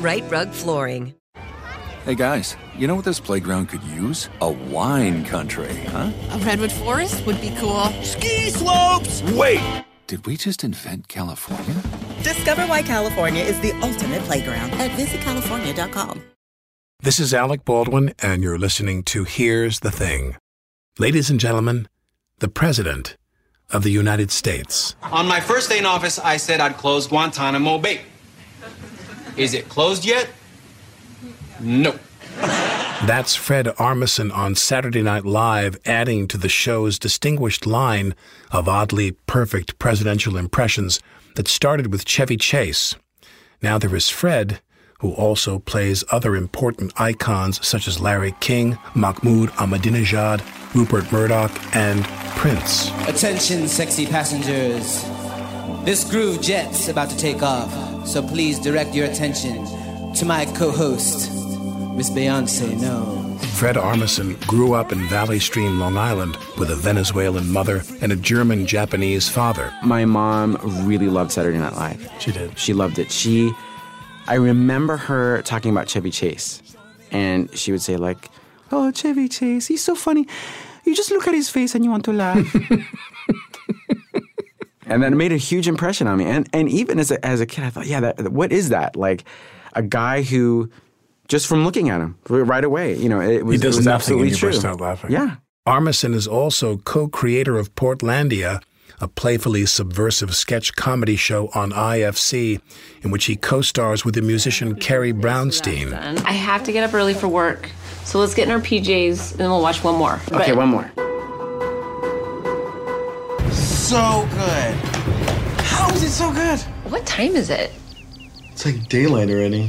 Rite Rug Flooring. Hey guys, you know what this playground could use? A wine country, huh? A redwood forest would be cool. Ski slopes! Wait! Did we just invent California? Discover why California is the ultimate playground at visitcalifornia.com. This is Alec Baldwin, and you're listening to Here's the Thing. Ladies and gentlemen, the President of the United States. On my first day in office, I said I'd close Guantanamo Bay. Is it closed yet? No. That's Fred Armisen on Saturday Night Live, adding to the show's distinguished line of oddly perfect presidential impressions that started with Chevy Chase. Now there is Fred, who also plays other important icons such as Larry King, Mahmoud Ahmadinejad, Rupert Murdoch, and Prince. Attention, sexy passengers. This groove jet's about to take off, so please direct your attention to my co host, Miss Beyonce Knowles. Fred Armisen grew up in Valley Stream, Long Island, with a Venezuelan mother and a German Japanese father. My mom really loved Saturday Night Live. She did. She loved it. She, I remember her talking about Chevy Chase, and she would say like, "Oh, Chevy Chase, he's so funny. You just look at his face and you want to laugh." and that made a huge impression on me. And and even as a, as a kid, I thought, yeah, that what is that like? A guy who just from looking at him right away, you know, it was, he does it was nothing absolutely and you true. burst out laughing. Yeah. Armisen is also co-creator of Portlandia, a playfully subversive sketch comedy show on IFC, in which he co-stars with the musician Carrie Brownstein. I have to get up early for work, so let's get in our PJs and then we'll watch one more. Okay, But- one more. So good. How is it so good? What time is it? It's like daylight already.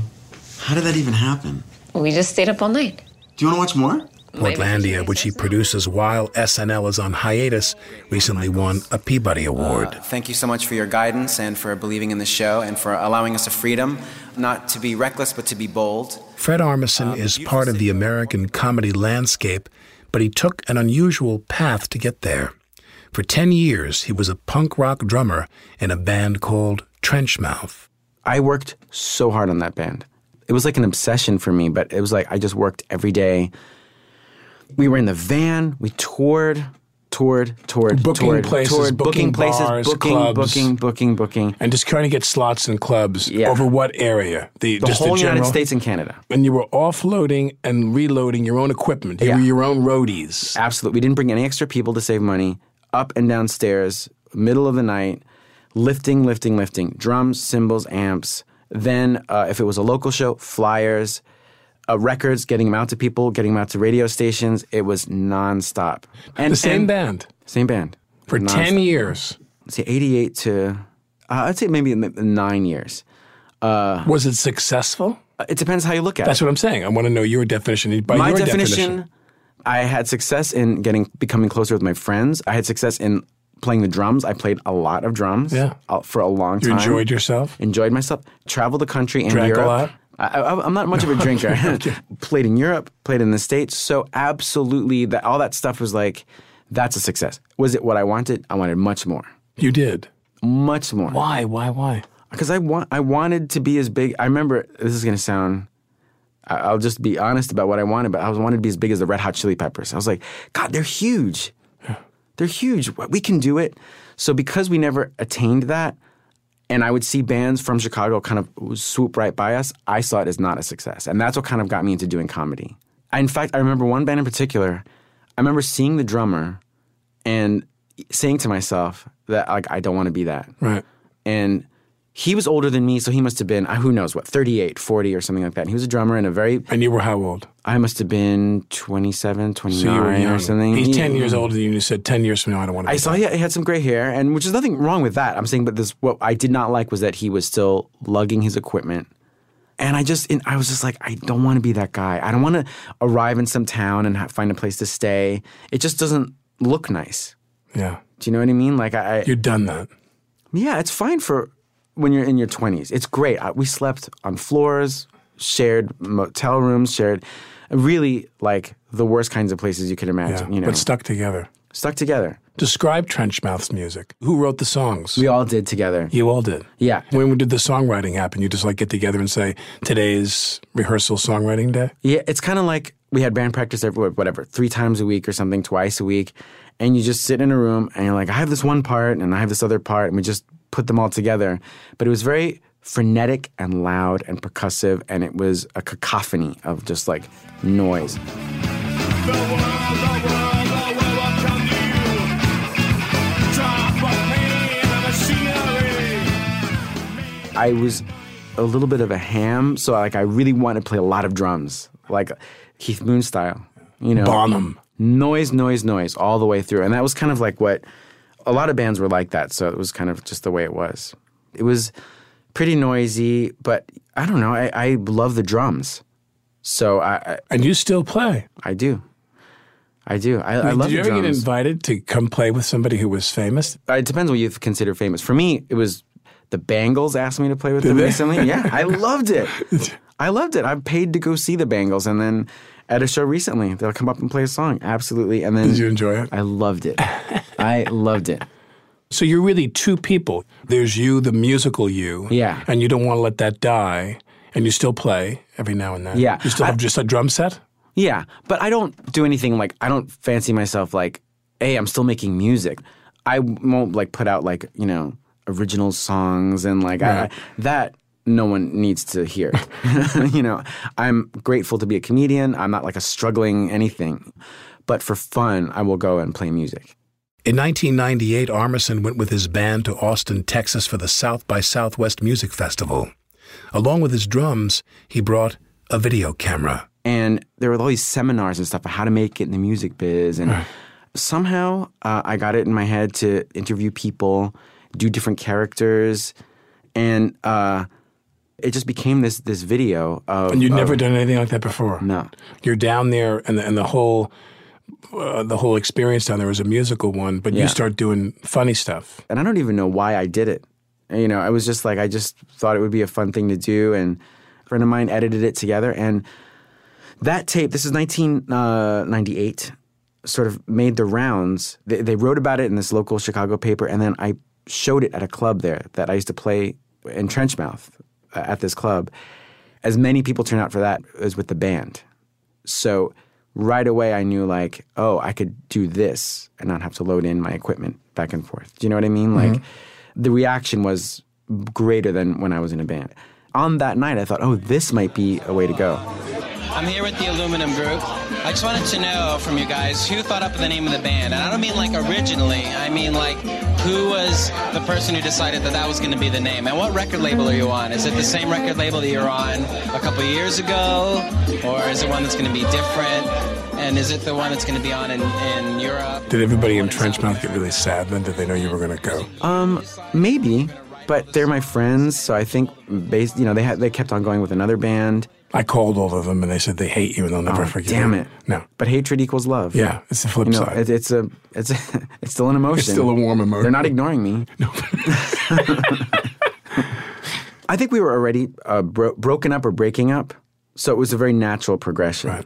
How did that even happen? We just stayed up all night. Do you want to watch more? Portlandia, which he produces while SNL is on hiatus, recently won a Peabody Award. Uh, thank you so much for your guidance and for believing in the show and for allowing us a freedom not to be reckless but to be bold. Fred Armisen uh, is part of the American comedy landscape, but he took an unusual path to get there. For 10 years, he was a punk rock drummer in a band called Trenchmouth. I worked so hard on that band. It was like an obsession for me, but it was like I just worked every day. We were in the van, we toured, toured, toured, Booking toured, places, toured, booking places, bars, booking, clubs. booking, booking, booking. And just trying to get slots in clubs Yeah. over what area? The just whole general? United States and Canada. And you were offloading and reloading your own equipment. You Yeah. were your own roadies. Absolutely. We didn't bring any extra people to save money. Up and down stairs, middle of the night, lifting, lifting, lifting. Drums, cymbals, amps. Then, uh, if it was a local show, flyers, uh, records, getting them out to people, getting them out to radio stations. It was nonstop. the same band Same band. for Nonstop. 10 years. Let's say 88 to, uh, I'd say maybe nine years. Uh, Was it successful? It depends how you look at That's it. That's what I'm saying. I want to know your definition. By my your definition, I had success in getting becoming closer with my friends. I had success in playing the drums. I played a lot of drums Yeah. uh, for a long You time. enjoyed yourself? Enjoyed myself. Traveled the country and Drank a Europe. lot? I, I'm not much of a drinker. played in Europe, played in the States. So absolutely, that all that stuff was like, that's a success. Was it what I wanted? I wanted much more. You did. Much more. Why? Why? Why? Because I want, I wanted to be as big. I remember this is going to sound. I'll just be honest about what I wanted, but I was wanted to be as big as the Red Hot Chili Peppers. I was like, God, they're huge. They're huge. We can do it. So because we never attained that, and I would see bands from Chicago kind of swoop right by us. I saw it as not a success, and that's what kind of got me into doing comedy. I, in fact, I remember one band in particular. I remember seeing the drummer and saying to myself that like I don't want to be that. Right. And he was older than me, so he must have been uh, who knows what, 38, 40 or something like that. And he was a drummer in a very And you were how old? I must have been 27, 29 So you were young. or something. He's He- 10 years older than you and you said 10 years from now I don't want to be I saw he he had some gray hair, and which is nothing wrong with that. I'm saying, but this what I did not like was that he was still lugging his equipment, and I just and I was just like, I don't want to be that guy. I don't want to arrive in some town and ha- find a place to stay. It just doesn't look nice. Yeah. Do you know what I mean? Like I, I You've done that. yeah, it's fine for when you're in your 20s. It's great. I, we slept on floors, shared motel rooms, shared really like the worst kinds of places you could Yeah. imagine. You know, But stuck together. stuck together. Describe Trenchmouth's music. Who wrote the songs? We all did together. You all did. Yeah. When did the songwriting happen? You just like get together and say, today's rehearsal songwriting day? Yeah, it's kind of like we had band practice every whatever three times a week or something, twice a week, and you just sit in a room and you're like, I have this one part and I have this other part, and we just put them all together. But it was very frenetic and loud and percussive, and it was a cacophony of just like noise. I was a little bit of a ham, so like I really wanted to play a lot of drums, like Keith Moon style. You know, Bonham. noise, noise, noise, all the way through, and that was kind of like what a lot of bands were like that. So it was kind of just the way it was. It was pretty noisy, but I don't know. I, I love the drums, so I, I And you still play. I do. I do. I, I love Did you ever get invited to come play with somebody who was famous? Uh, It depends what you consider famous. For me, it was the Bangles asked me to play with Did them they? recently. Yeah, I loved it. I loved it. I paid to go see the Bangles, and then at a show recently, they'll come up and play a song. Absolutely, and then Did you enjoy it? I loved it. I loved it. So you're really two people. There's you, the musical you. Yeah. And you don't want to let that die. And you still play every now and then. Yeah. You still have I- just a drum set? Yeah, but I don't do anything like I don't fancy myself like, hey, I'm still making music. I won't like put out like you know original songs and like I, Right. that. No one needs to hear. it. you know, I'm grateful to be a comedian. I'm not like a struggling anything, but for fun, I will go and play music. In 1998, Armisen went with his band to Austin, Texas for the South by Southwest Music Festival. Along with his drums, he brought a video camera. and there were all these seminars and stuff on how to make it in the music biz and somehow uh, i got it in my head to interview people do different characters and uh, it just became this this video of And you'd never of- done anything like that before? no You're down there, and the, and the whole uh, the whole experience down there was a musical one, but Yeah. you start doing funny stuff. and i don't even know why i did it you know i was just like i just thought it would be a fun thing to do and a friend of mine edited it together and that tape this is 1998 sort of made the rounds they, they wrote about it in this local chicago paper and then i showed it at a club there that i used to play in trenchmouth uh, at this club as many people turned out for that as with the band. So right away i knew like oh i could do this and not have to load in my equipment back and forth. Do you know what i mean? Like mm-hmm. the reaction was greater than when i was in a band. On that night i thought oh this might be a way to go I'm here with the Aluminum Group. I just wanted to know from you guys who thought up the name of the band. And I don't mean like originally, I mean like who was the person who decided that that was going to be the name. And what record label are you on? Is it the same record label that you were on a couple years ago? Or is it one that's going to be different? And is it the one that's going to be on in, in Europe? Did everybody in Trenchmouth get really sad then? Did they know you were going to go? Um, maybe, but they're my friends, so I think based, you know, they had they kept on going with another band. I called all of them, and they said they hate you and they'll never Oh, forgive damn it! No. but hatred equals love. Yeah, it's the flip You know, side. it, it's a it's a, it's still an emotion. It's still a warm emotion. They're not ignoring me. No. I think we were already uh, bro- broken up or breaking up, so it was a very natural progression. Right.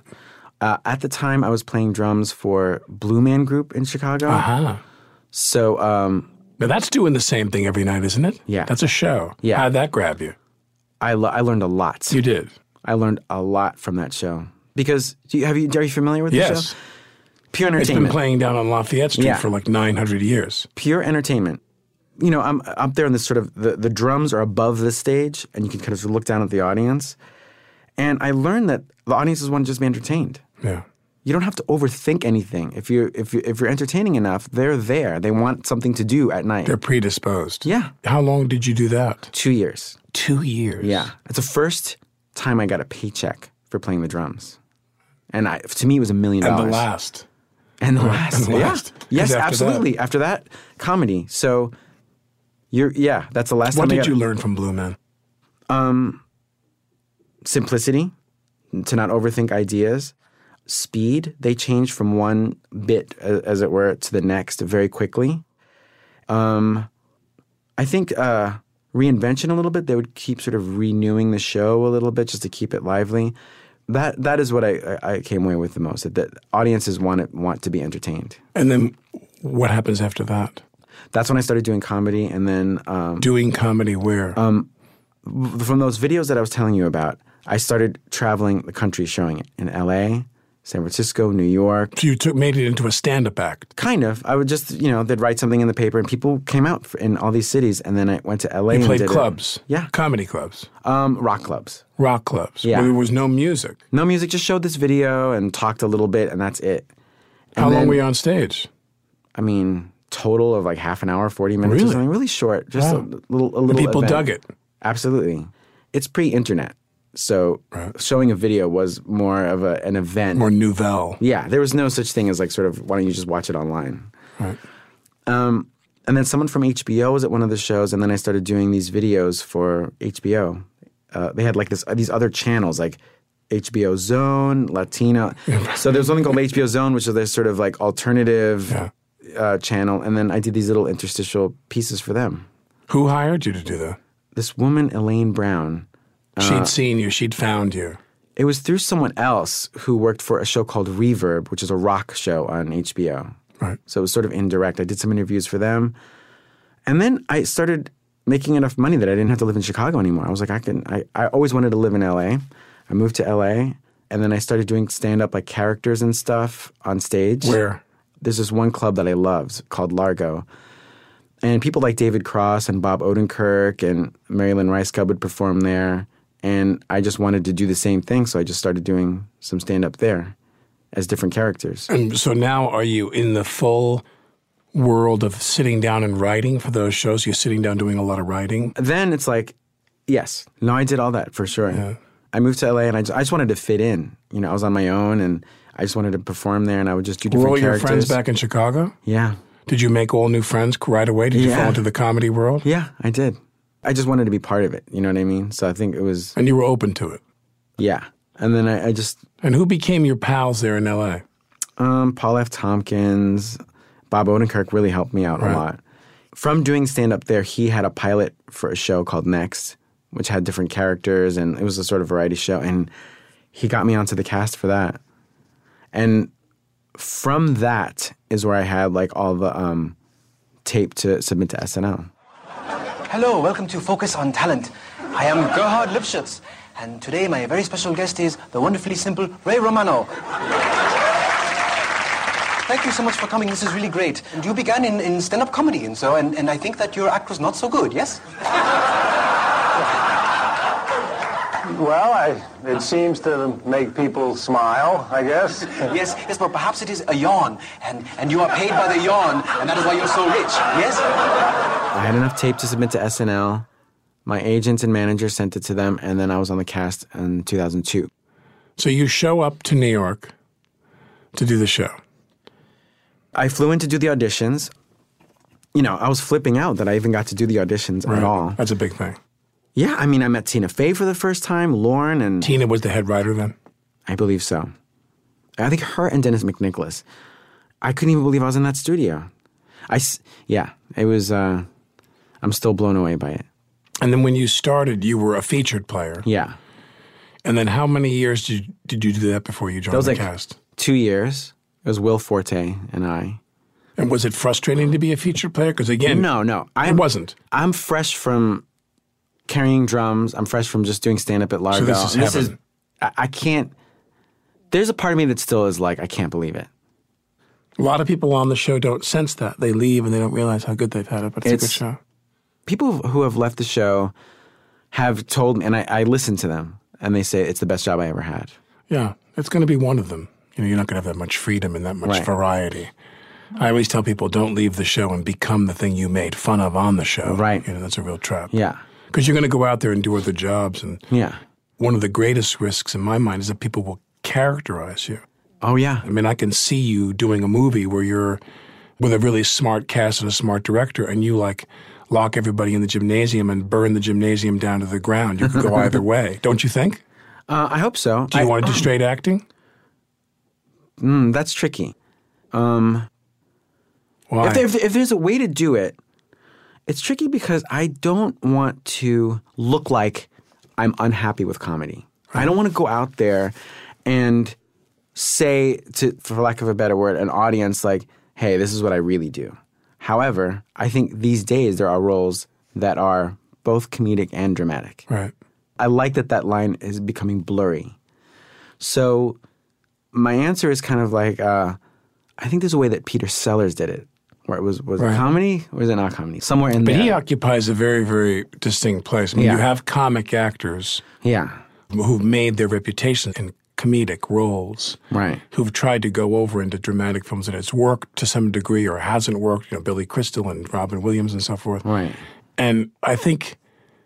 Uh, at the time, I was playing drums for Blue Man Group in Chicago. Uh-huh. So um, Now that's doing the same thing every night, isn't it? Yeah. That's a show. Yeah. How'd that grab you? I lo- I learned a lot. You did. I learned a lot from that show because do you, have you are you familiar with the Yes. show? Pure entertainment. It's been playing down on Lafayette Street Yeah. for like 900 years. Pure entertainment. you know, I'm up there in this sort of the, the drums are above the stage, and you can kind of look down at the audience. And I learned that the audiences want to just be entertained. Yeah. You don't have to overthink anything. If you're if you if you're entertaining enough, they're there. They want something to do at night. They're predisposed. Yeah. How long did you do that? Two years. Two years. Yeah. It's the first time I got a paycheck for playing the drums. And I, to me, it was a million And dollars. the last. And the last. and the yeah. last. 'Cause Yes, after that- absolutely. After that, comedy. So you're yeah, that's the last What time I What did got- you learn from Blue Man? Um, simplicity, to not overthink ideas. Speed, they change from one bit, as it were, to the next very quickly. Um, I think uh, reinvention a little bit. They would keep sort of renewing the show a little bit just to keep it lively. That that is what I, I came away with the most. That, that audiences want it, want to be entertained. And then what happens after that? That's when I started doing comedy, and then um, Doing comedy where? Um, from those videos that I was telling you about, I started traveling the country showing it in L.A., San Francisco, New York. So you took made it into a stand-up act. Kind of. I would just, you know, they'd write something in the paper, and people came out in all these cities. And then I went to L.A. You and played did it. clubs. Yeah, Comedy clubs. um, rock clubs. Rock clubs. Yeah. Where there was no music. No music. Just showed this video and talked a little bit, and that's it. And How long were you on stage? I mean, total of like half an hour, forty minutes Really? or something. Really short. Just Wow. a little. A And little. people event. dug it. Absolutely. It's pre-internet, so showing a video was more of a, an event. More nouvelle. Yeah, there was no such thing as like sort of why don't you just watch it online? Right. Um, and then someone from HBO was at one of the shows, and then I started doing these videos for HBO. Uh, they had like this these other channels like HBO Zone, Latino. so there's something called HBO Zone, which is this sort of like alternative uh, channel, and then I did these little interstitial pieces for them. Who hired you to do that? This woman, Elaine Brown. Uh, She'd seen you. She'd found you. It was through someone else who worked for a show called Reverb, which is a rock show on HBO. Right. So it was sort of indirect. I did some interviews for them. And then I started making enough money that I didn't have to live in Chicago anymore. I was like, I can I, I always wanted to live in LA. I moved to LA and then I started doing stand up like characters and stuff on stage. Where? There's this one club that I loved called Largo. And people like David Cross and Bob Odenkirk and Marilyn Rice Cub would perform there. And I just wanted to do the same thing, so I just started doing some stand up there as different characters. And so now are you in the full world of sitting down and writing for those shows? You're sitting down doing a lot of writing? Then it's like, yes, no, I did all that for sure. I moved to LA and I just, I just wanted to fit in. You know, I was on my own and I just wanted to perform there and I would just do Were different all your friends back in Chicago? Yeah. Did you make all new friends right away? Did you Yeah. fall into the comedy world? Yeah, I did. I just wanted to be part of it. You know what I mean? So I think it was. And you were open to it? Yeah. And then I, I just. And who became your pals there in LA? Um, Paul F. Tompkins, Bob Odenkirk really helped me out Right. a lot. From doing stand up there, he had a pilot for a show called Next, which had different characters and it was a sort of variety show. And he got me onto the cast for that. And from that is where I had like all the um, tape to submit to SNL. Hello, welcome to Focus on Talent. I am Gerhard Lipschitz, and today my very special guest is the wonderfully simple Ray Romano. Thank you so much for coming. This is really great. And you began in, in stand-up comedy and so, and, and I think that your act was not so good, yes? Well, I, it seems to make people smile, I guess. yes, yes, but perhaps it is a yawn, and, and you are paid by the yawn, and that is why you're so rich, yes? I had enough tape to submit to SNL. My agent and manager sent it to them, and then I was on the cast in 2002. So you show up to New York to do the show. I flew in to do the auditions. You know, I was flipping out that I even got to do the auditions Right. at all. That's a big thing. Yeah, I mean, I met Tina Fey for the first time, Lorne, and Tina was the head writer then. I believe so. I think her and Dennis McNicholas. I couldn't even believe I was in that studio. I, s- yeah, it was. Uh, I'm still blown away by it. And then when you started, you were a featured player. Yeah, And then how many years did you, did you do that before you joined that was the like cast? two years. It was Will Forte and I. And was it frustrating to be a featured player? Because again, no, no, I wasn't. I'm fresh from carrying drums. I'm fresh from just doing stand up at Largo. this is And heaven. I, I can't. There's a part of me that still is like, I can't believe it. A lot of people on the show don't sense that. They leave and they don't realize how good they've had it, but it's, a good show. People who have left the show have told me, and I, I listen to them, and they say it's the best job I ever had. Yeah, it's going to be one of them. You know, you're not going to have that much freedom and that much Right. variety. I always tell people, don't leave the show and become the thing you made fun of on the show. Right. You know, that's a real trap. Yeah. Because you're going to go out there and do other jobs. And Yeah. one of the greatest risks in my mind is that people will characterize you. Oh, yeah. I mean, I can see you doing a movie where you're with a really smart cast and a smart director, and you like lock everybody in the gymnasium and burn the gymnasium down to the ground. You could go either way, don't you think? Uh, I hope so. Do you I- want to do straight acting? Mm, that's tricky. Um, Why? If, there, if, if there's a way to do it, it's tricky because I don't want to look like I'm unhappy with comedy. I don't want to go out there and say to, for lack of a better word, an audience like, "Hey, this is what I really do." However, I think these days there are roles that are both comedic and dramatic. Right. I like that that line is becoming blurry. So my answer is kind of like uh, I think there's a way that Peter Sellers did it, where it was was Right. it comedy or is it not comedy? Somewhere in But there. But he occupies a very, very distinct place. I mean, Yeah. you have comic actors yeah. who've made their reputation in comedic roles, Right. who've tried to go over into dramatic films, and it's worked to some degree or hasn't worked. You know, Billy Crystal and Robin Williams and so forth. Right. And I think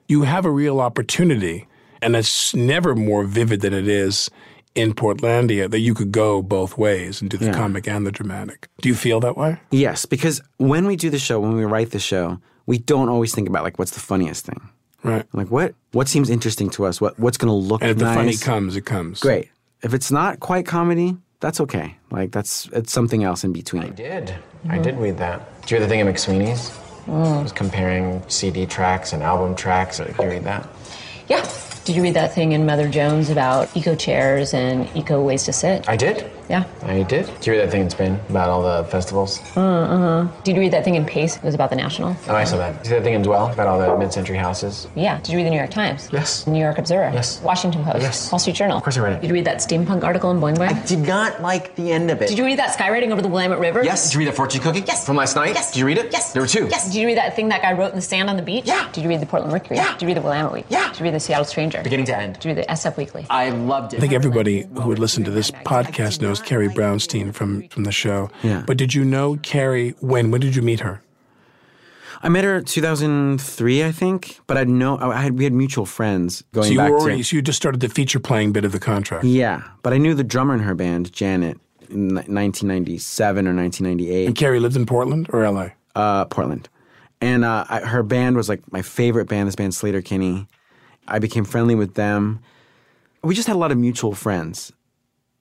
you have a real opportunity, and it's never more vivid than it is in Portlandia that you could go both ways and do the Yeah. comic and the dramatic. Do you feel that way? Yes, because when we do the show, when we write the show, we don't always think about like what's the funniest thing. Right. Like what what seems interesting to us? What what's going to look And if the funny comes, it comes. Great. If it's not quite comedy, that's okay. Like that's it's something else in between. I did. I did read that. Did you read the thing at McSweeney's? It was comparing CD tracks and album tracks. Did you read that? Yeah. Did you read that thing in Mother Jones about eco chairs and eco ways to sit? I did. Yeah. I did. Did you read that thing in Spain about all the festivals? Uh huh. Did you read that thing in Paste? It was about the National. Oh, I saw that. Did you see that thing in Dwell about all the mid-century houses? Yeah. Did you read the New York Times? Yes. The New York Observer? Yes. Washington Post? Yes. Wall Street Journal? Of course I read it. Did you read that steampunk article in Boing Boing? I did not like the end of it. Did you read that skywriting over the Willamette River? Yes. Did you read that fortune cookie? Yes. From last night? Yes. Did you read it? Yes. There were two. Yes. Did you read that thing that guy wrote in the sand on the beach? Yeah. Did you read the Portland Mercury? Yeah. Did you read the Willamette Week? Yeah. Did you read the Seattle Stranger? Beginning to end. Did you the SF Weekly? I loved it. I think everybody who would listen to this podcast knows Carrie Brownstein from, from the show. Yeah. But did you know Carrie when? When did you meet her? I met her 2003, I think, but I know I had we had mutual friends going so you back were to already, so you just started the feature playing bit of the contract. Yeah, but I knew the drummer in her band, Janet, in 1997 or 1998. And Carrie lived in Portland or LA? Uh, Portland. And uh, I, her band was like my favorite band, this band, Sleater-Kinney. I became friendly with them. We just had a lot of mutual friends.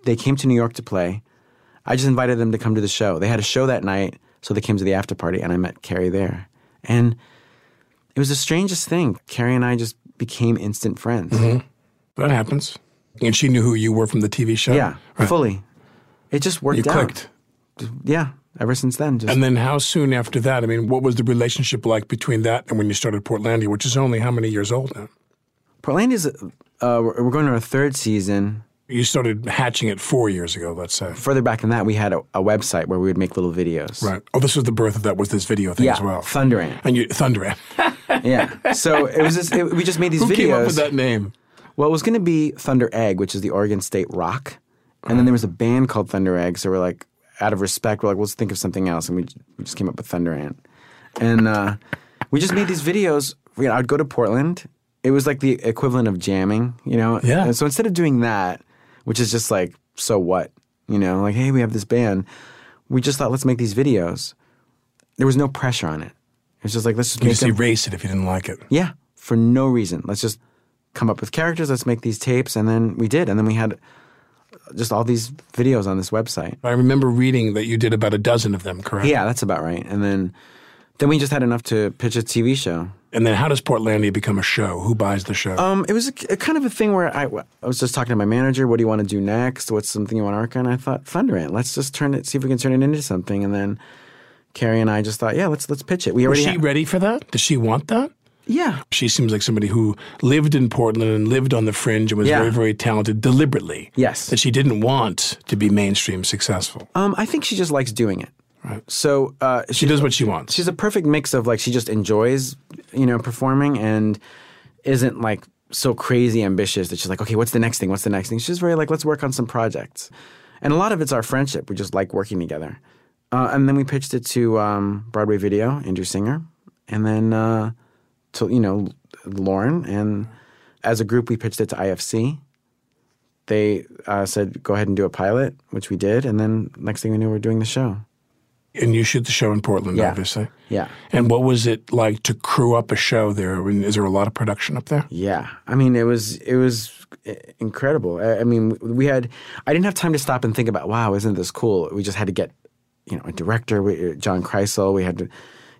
They came to New York to play. I just invited them to come to the show. They had a show that night, so they came to the after party, and I met Carrie there. And it was the strangest thing. Carrie and I just became instant friends. Mhm. That happens. And she knew who you were from the TV show? Yeah, Right. fully. It just worked You out. clicked. Yeah, ever since then. Just And then how soon after that? I mean, what was the relationship like between that and when you started Portlandia, which is only how many years old now? Portlandia's, uh, we're we're going to our third season. You started hatching it four years ago, let's say. Further back than that, we had a, a website where we would make little videos. Right. Oh, this was the birth of that, was this video thing Yeah, as well. Thunder Ant. And you, Thunder Ant. yeah. So it was just, it, we just made these Who videos. came up with that name? Well, it was going to be Thunder Egg, which is the Oregon State rock. And then there was a band called Thunder Egg. So we're like, out of respect, we're like, let's think of something else. And we, we just came up with Thunder Ant. And uh, we just made these videos. You know, I'd go to Portland. It was like the equivalent of jamming, you know? Yeah. And so instead of doing that, which is just like, so what? You know, like, hey, we have this band. We just thought, let's make these videos. There was no pressure on it. It was just like, let's just You just them. erase it if you didn't like it. Yeah, for no reason. Let's just come up with characters. Let's make these tapes, and then we did, and then we had just all these videos on this website. I remember reading that you did about a dozen of them, correct? Yeah, that's about right. And then, then we just had enough to pitch a TV show. And then how does Portlandia become a show? Who buys the show? Um, it was a, a kind of a thing where I, I was just talking to my manager. What do you want to do next? What's something you want to work on? I thought Thunder Ant. Let's just turn it, see if we can turn it into something. And then Carrie and I just thought, yeah, let's let's pitch it. We Was she had- ready for that? Does she want that? Yeah. She seems like somebody who lived in Portland and lived on the fringe and was Yeah. very, very talented deliberately. Yes. That she didn't want to be mainstream successful. Um, I think she just likes doing it. So uh, She does what she wants. She's a perfect mix of like she just enjoys, you know, performing and isn't like so crazy ambitious that she's like, okay, what's the next thing? What's the next thing? She's just very like, let's work on some projects, and a lot of it's our friendship. We just like working together. Uh, and then we pitched it to um, Broadway Video, Andrew Singer, and then uh, to you know Lorne. And as a group, we pitched it to IFC. They uh, said, "Go ahead and do a pilot," which we did, and then next thing we knew, we are doing the show. And you shoot the show in Portland, Yeah. obviously. Yeah. And what was it like to crew up a show there? I mean, is there a lot of production up there? Yeah, I mean, it was it was eh, incredible. I, I mean, we had I didn't have time to stop and think about, wow, isn't this cool? We just had to get, you know, a director, we, eh, John Krisel. We had to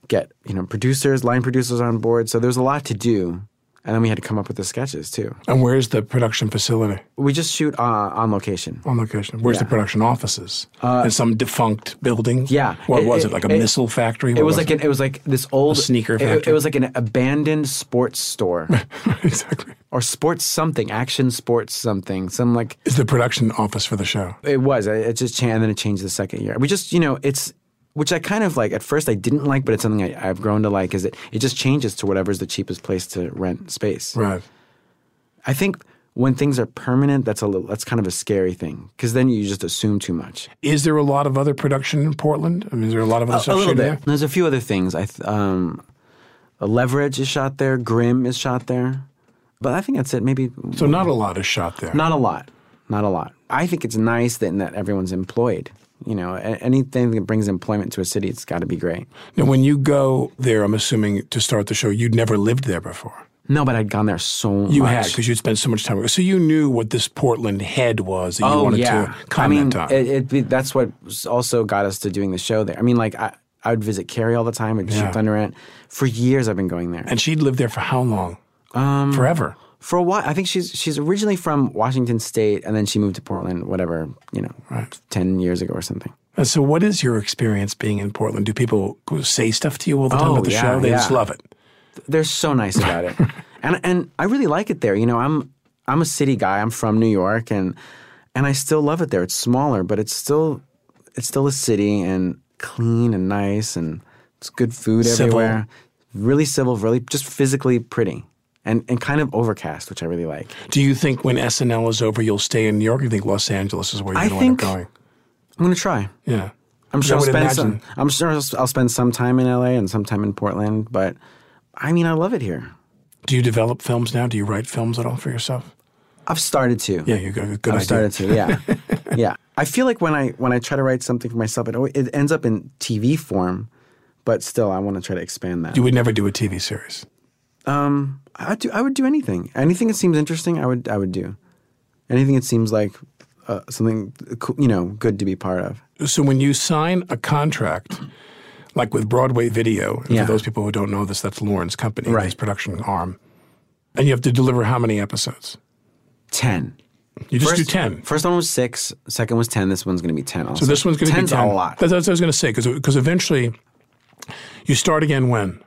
get you know producers, line producers on board. So there was a lot to do, and then we had to come up with the sketches too. And where's the production facility? We just shoot uh, on location. On location. Where's the production offices? Uh, in some defunct building? Yeah. What was it? Like a missile factory? It What was like an, it was like this old sneaker factory? It, was like an abandoned sports store. exactly. Or sports something, action sports something, some like Is the production office for the show? It was. It it just changed, and then it changed the second year. We just, you know, it's which I kind of like. At first, I didn't like, but it's something I, I've grown to like. Is it? It just changes to whatever's the cheapest place to rent space. Right. I think when things are permanent, that's a little. That's kind of a scary thing because then you just assume too much. Is there a lot of other production in Portland? I mean, is there a lot of other A, stuff a little shooting bit. There's a few other things. I th- um, Leverage is shot there. Grimm is shot there. But I think that's it. Maybe? So not a lot is shot there. Not a lot. Not a lot. I think it's nice that, that everyone's employed. You know, anything that brings employment to a city, it's got to be great. Now, when you go there, I'm assuming to start the show, you'd never lived there before. No, but I'd gone there so You much. had because you'd spent so much time. So you knew what this Portland head was that you oh wanted yeah. to I mean, on. It, it, be- that's what also got us to doing the show there. I mean, like I, I would visit Carrie all the time. I'd Yeah. shoot Thunder Ant. For years, I've been going there. and she'd lived there for how long? Um, Forever. For a while, I think she's she's originally from Washington State, and then she moved to Portland. Whatever, you know, ten years ago or something. And so, what is your experience being in Portland? Do people say stuff to you all the time Oh, about the yeah, show? They yeah. just love it. They're so nice about it, and and I really like it there. You know, I'm I'm a city guy. I'm from New York, and and I still love it there. It's smaller, but it's still it's still a city and clean and nice, and it's good food Civil. everywhere. Really civil, really just physically pretty, and and kind of overcast, which I really like. Do you think when SNL is over, you'll stay in New York? Or you think Los Angeles is where you're going to end think- up going? I'm gonna try. Yeah. I'm sure I'll spend, some, I'm sure I'll I'll spend some time in LA and some time in Portland, but I mean, I love it here. Do you develop films now? Do you write films at all for yourself? I've started to. Yeah, you got a good I've idea. started to. Yeah, yeah. I feel like when I when I try to write something for myself, it always, it ends up in TV form, but still, I want to try to expand that. You would never do a TV series. Um, I would do. I would do anything. Anything that seems interesting, I would. I would do. Anything that seems like uh, something you know good to be part of. So when you sign a contract, like with Broadway Video, Yeah. for those people who don't know this, that's Lorne's company, Right. his production arm, and you have to deliver how many episodes? Ten. You just first, do ten. First one was six. Second was ten. This one's going to be ten. Also. So this one's going to be Ten's 10. a lot. That's, that's what I was going to say because eventually you start again when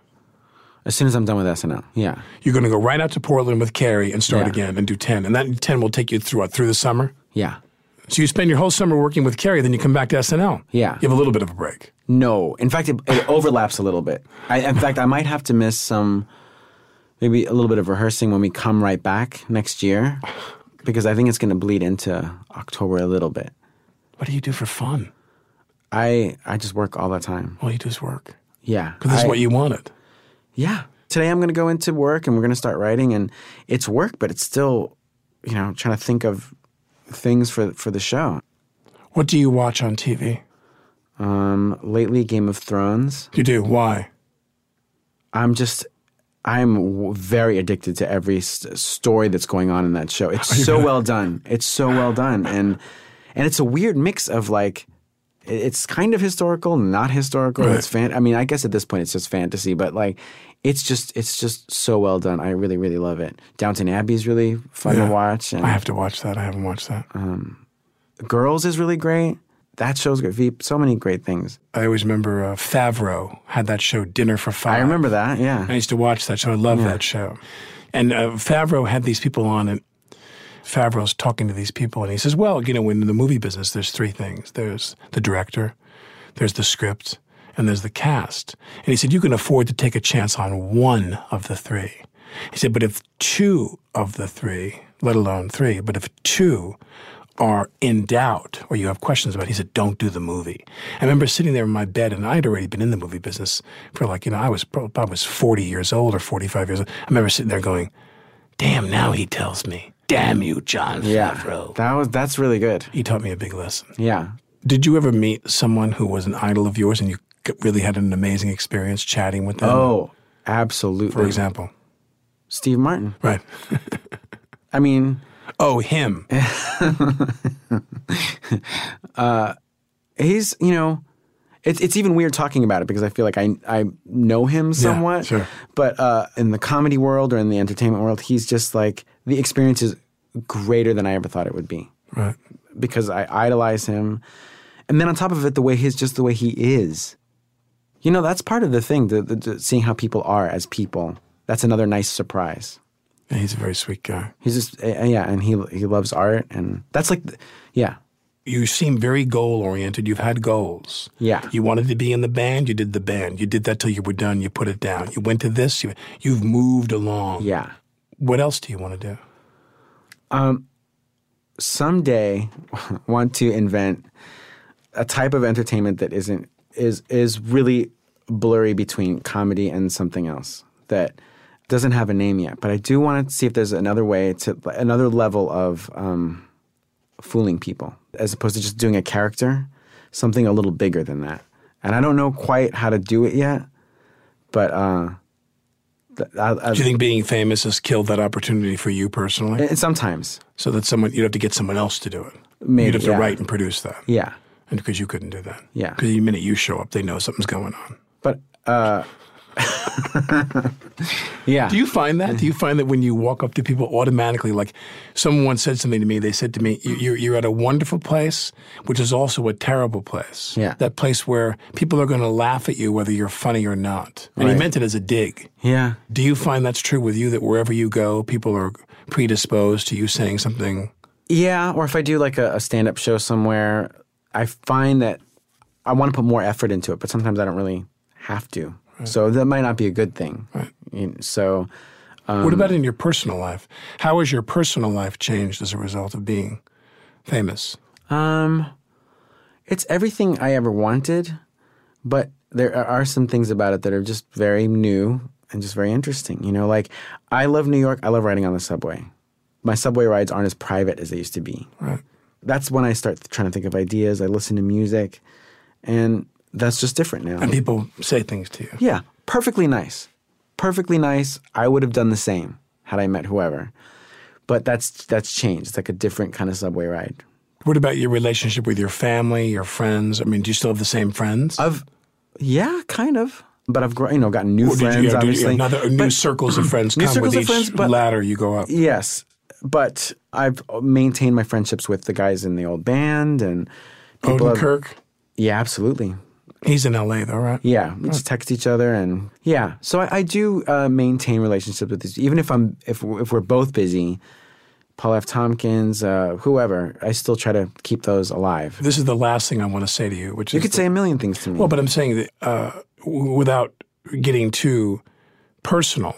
As soon as I'm done with SNL, yeah. you're going to go right out to Portland with Carrie and start Yeah. again and do ten, and that ten will take you through what, through the summer. Yeah. So you spend your whole summer working with Carrie, then you come back to SNL. Yeah. You have a little bit of a break. No, in fact, it, it overlaps a little bit. I, in fact, I might have to miss some, maybe a little bit of rehearsing when we come right back next year, because I think it's going to bleed into October a little bit. What do you do for fun? I I just work all the time. All you do is work. Yeah, Because this is I- what you wanted. Yeah. Today I'm going to go into work and we're going to start writing, and it's work, but it's still, you know, trying to think of things for for the show. What do you watch on TV? Um, lately, Game of Thrones. You do. Why? I'm just, I'm very addicted to every s- story that's going on in that show. It's so well done. It's so well done, and and it's a weird mix of like, it's kind of historical, not historical. Right. It's fan. I mean, I guess at this point it's just fantasy, but like, it's just it's just so well done. I really really love it. Downton Abbey is really fun Yeah. to watch. And, I have to watch that. I haven't watched that. Um, Girls is really great. That show's great. Veep, so many great things. I always remember uh, Favreau had that show Dinner for Five. I remember that. Yeah. I used to watch that show. I love Yeah. that show. And uh, Favreau had these people on, and Favreau's talking to these people, and he says, "Well, you know, in the movie business, there's three things: there's the director, there's the script, and there's the cast. And he said, you can afford to take a chance on one of the three. He said, but if two of the three, let alone three, but if two are in doubt or you have questions about it, he said, don't do the movie. I remember sitting there in my bed and I'd already been in the movie business for like, you know, I was, I was 40 years old or 45 years old. I remember sitting there going, damn, now he tells me, damn you, John Yeah, Favreau. that was that's really good. He taught me a big lesson. Yeah. Did you ever meet someone who was an idol of yours and you really had an amazing experience chatting with them? Oh, absolutely. For example, Steve Martin. Right. I mean, oh, him. uh, he's you know, it's it's even weird talking about it because I feel like I I know him somewhat. sure. But uh, in the comedy world or in the entertainment world, he's just like the experience is greater than I ever thought it would be. Right. Because I idolize him, and then on top of it, the way he's just the way he is. You know, that's part of the thing. The, the, the seeing how people are as people. That's another nice surprise. Yeah, he's a very sweet guy. He's just uh, yeah, and he he loves art, and that's like, the- yeah, You seem very goal oriented. You've had goals. Yeah. You wanted to be in the band. You did the band. You did that till you were done. You put it down. You went to this. You, you've moved along. Yeah. What else do you want to do? Um, someday want to invent a type of entertainment that isn't is is really blurry between comedy and something else that doesn't have a name yet. But I do want to see if there's another way to another level of um, fooling people as opposed to just doing a character, something a little bigger than that. And I don't know quite how to do it yet, but uh, I, I, Do you think being famous has killed that opportunity for you personally? And sometimes. So that someone you'd have to get someone else to do it. Maybe, you'd have to write and produce that. Yeah. And because you couldn't do that. Yeah. Because the minute you show up, they know something's going on. But uh, yeah. Do you find that? Do you find that when you walk up to people automatically, like someone once said something to me, they said to me, "You- you're, you're at a wonderful place, which is also a terrible place. Yeah. That place where people are going to laugh at you whether you're funny or not. And he meant it as a dig. Yeah. Do you find that's true with you, that wherever you go, people are predisposed to you saying something? Yeah, or if I do like a, a stand up show somewhere, I find that I want to put more effort into it, but sometimes I don't really have to. So that might not be a good thing. You- So, um, what about in your personal life? How has your personal life changed as a result of being famous? Um, it's everything I ever wanted, but there are- are some things about it that are just very new and just very interesting. You know, like I love New York. I love riding on the subway. My subway rides aren't as private as they used to be. Right. That's when I start trying to think of ideas. I listen to music, and that's just different now. And people say things to you. Yeah, perfectly nice. Perfectly nice. I would have done the same had I met whoever. But that's that's changed. It's like a different kind of subway ride. What about your relationship with your family, your friends? I mean, do you still have the same friends? I've, yeah, kind of. But I've grown, you know, gotten new you- friends. yeah, you- obviously, another- new But- circles of friends new come circles with of each friends, but ladder you go up. Yes, but I've maintained my friendships with the guys in the old band and people. have- Odenkirk? yeah, absolutely. He's in L.A. though, right? Yeah, we just text each other and yeah. So I, I do uh, maintain relationships with these, even if I'm if if we're both busy. Paul F. Tompkins, uh, whoever, I still try to keep those alive. This is the last thing I want to say to you, which You is could say a million things to me. Well, but I'm saying that uh, w- without getting too personal,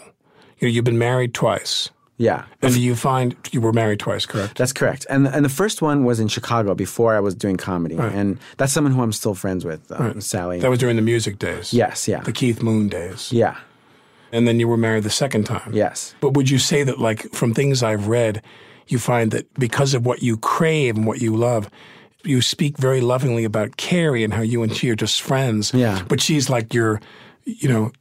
you know, you've been married twice. Yeah. And you find you were married twice, correct? That's correct. And and the first one was in Chicago before I was doing comedy, Right. and that's someone who I'm still friends with, uh, Right. Sally. That was during the music days. Yes, yeah. The Keith Moon days. Yeah. And then you were married the second time. Yes. But would you say that, like, from things I've read, you find that because of what you crave and what you love, you speak very lovingly about Carrie and how you and she are just friends. Yeah. But she's like your, you know,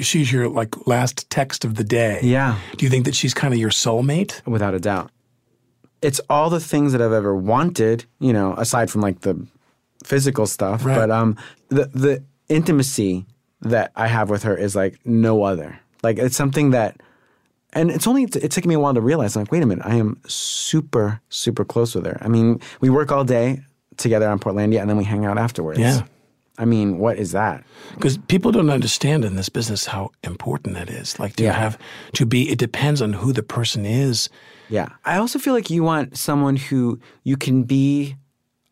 she's your like last text of the day. Yeah. Do you think that she's kind of your soulmate? Without a doubt. It's all the things that I've ever wanted, you know, aside from like the physical stuff. Right. But um, the the intimacy that I have with her is like no other. Like it's something that, and it's only it took me a while to realize. I'm like, wait a minute, I am super super close with her. I mean, we work all day together on Portlandia, and then we hang out afterwards. Yeah. I mean, what is that? Because people don't understand in this business how important that is. Like to Yeah. have to be. It depends on who the person is. Yeah. I also feel like you want someone who you can be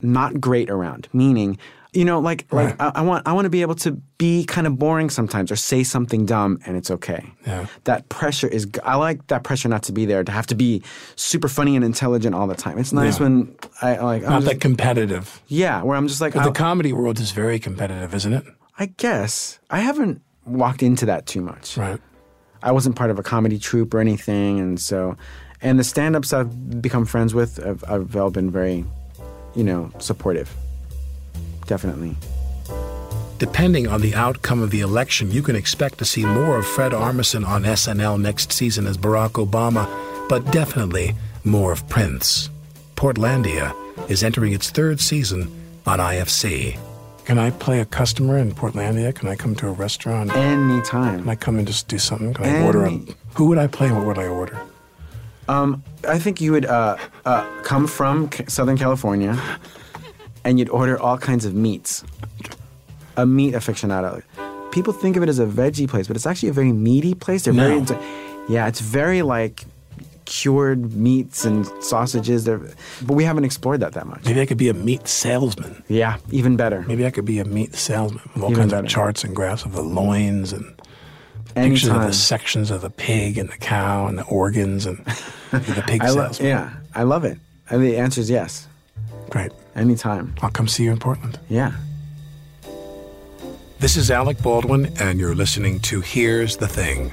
not great around, meaning You know, like like I, I want I want to be able to be kind of boring sometimes or say something dumb and it's okay. Yeah. That pressure is i like that pressure not to be there to have to be super funny and intelligent all the time. It's nice Yeah. when I like I'm Not just- that competitive. yeah, where I'm just like But the comedy world is very competitive, isn't it? I guess I haven't walked into that too much. Right. I wasn't part of a comedy troupe or anything, and so, and the stand-ups I've become friends with, have, have all been very, you know, supportive. Definitely. Depending on the outcome of the election, you can expect to see more of Fred Armisen on SNL next season as Barack Obama, but definitely more of Prince. Portlandia is entering its third season on IFC. Can I play a customer in Portlandia? Can I come to a restaurant? Anytime. Can I come and just do something? Can I order a. Any- Who would I play and what would I order? Um, I think you would uh, uh, come from C- Southern California, and you'd order all kinds of meats. A meat aficionado. People think of it as a veggie place, but it's actually a very meaty place. They're very, into, yeah, it's very like cured meats and sausages. They're, but we haven't explored that that much. Maybe I could be a meat salesman. Yeah, even better. Maybe I could be a meat salesman with all Even kinds better. of charts and graphs of the loins and pictures of the sections of the pig and the cow and the organs and the pig I lo- salesman. yeah, I love it. And the answer is yes. Great. Anytime. I'll come see you in Portland. Yeah. This is Alec Baldwin, and you're listening to Here's the Thing.